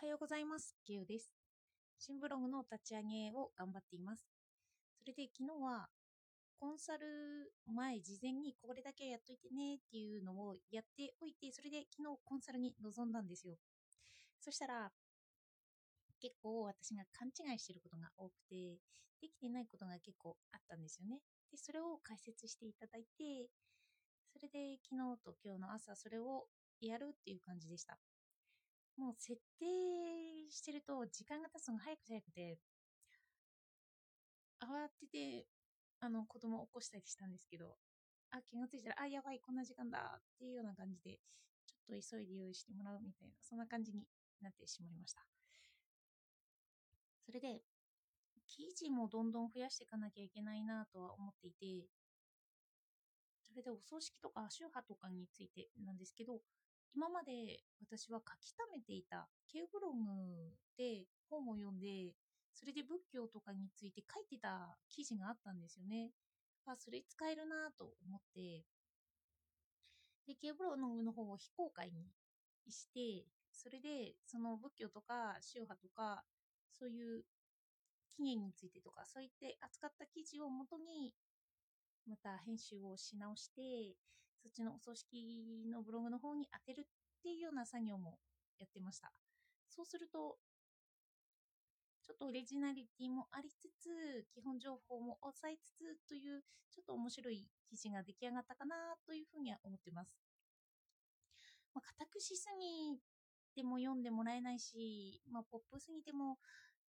はようございます。ケウです。新ブログの立ち上げを頑張っています。それで昨日はコンサル前、事前にこれだけやっといてねっていうのをやっておいて、それで昨日コンサルに臨んだんですよ。そしたら、結構私が勘違いしてることが多くて、できてないことが結構あったんですよね。で、それを解説していただいて、それで昨日と今日の朝それをやるっていう感じでした。もう設定してると時間が経つのが早く早くて、慌てて、あの、子供を起こしたりしたんですけど、あ、気がついたら、あ、やばい、こんな時間だっていうような感じで、ちょっと急いで用意してもらうみたいな、そんな感じになってしまいました。それで、記事もどんどん増やしていかなきゃいけないなとは思っていて、それでお葬式とか宗派とかについてなんですけど、今まで私は書き溜めていた K ブログで本を読んで、それで仏教とかについて書いてた記事があったんですよね。あ、それ使えるなと思って、で、K ブログの方を非公開にして、それでその仏教とか宗派とか、そういう起源についてとか、そういって扱った記事をもとに、また編集をし直して、そっちのお葬式のブログの方に当てるっていうような作業もやってました。そうすると、ちょっとオリジナリティもありつつ、基本情報も抑えつつという、ちょっと面白い記事が出来上がったかなというふうには思ってます。まあ、固くしすぎても読んでもらえないし、まあ、ポップすぎても、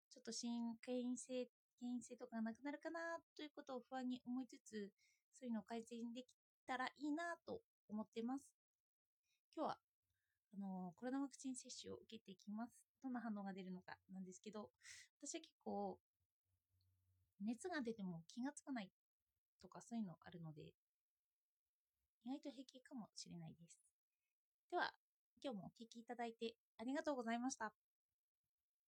ちょっと新権威性、権威性とかがなくなるかなということを不安に思いつつ、そういうのを改善できたらいいなと思ってます。今日は、あのコロナワクチン接種を受けていきます。どんな反応が出るのかなんですけど、私は結構、熱が出ても気がつかないとかそういうのあるので、意外と平気かもしれないです。では、今日もお聴きいただいてありがとうございました。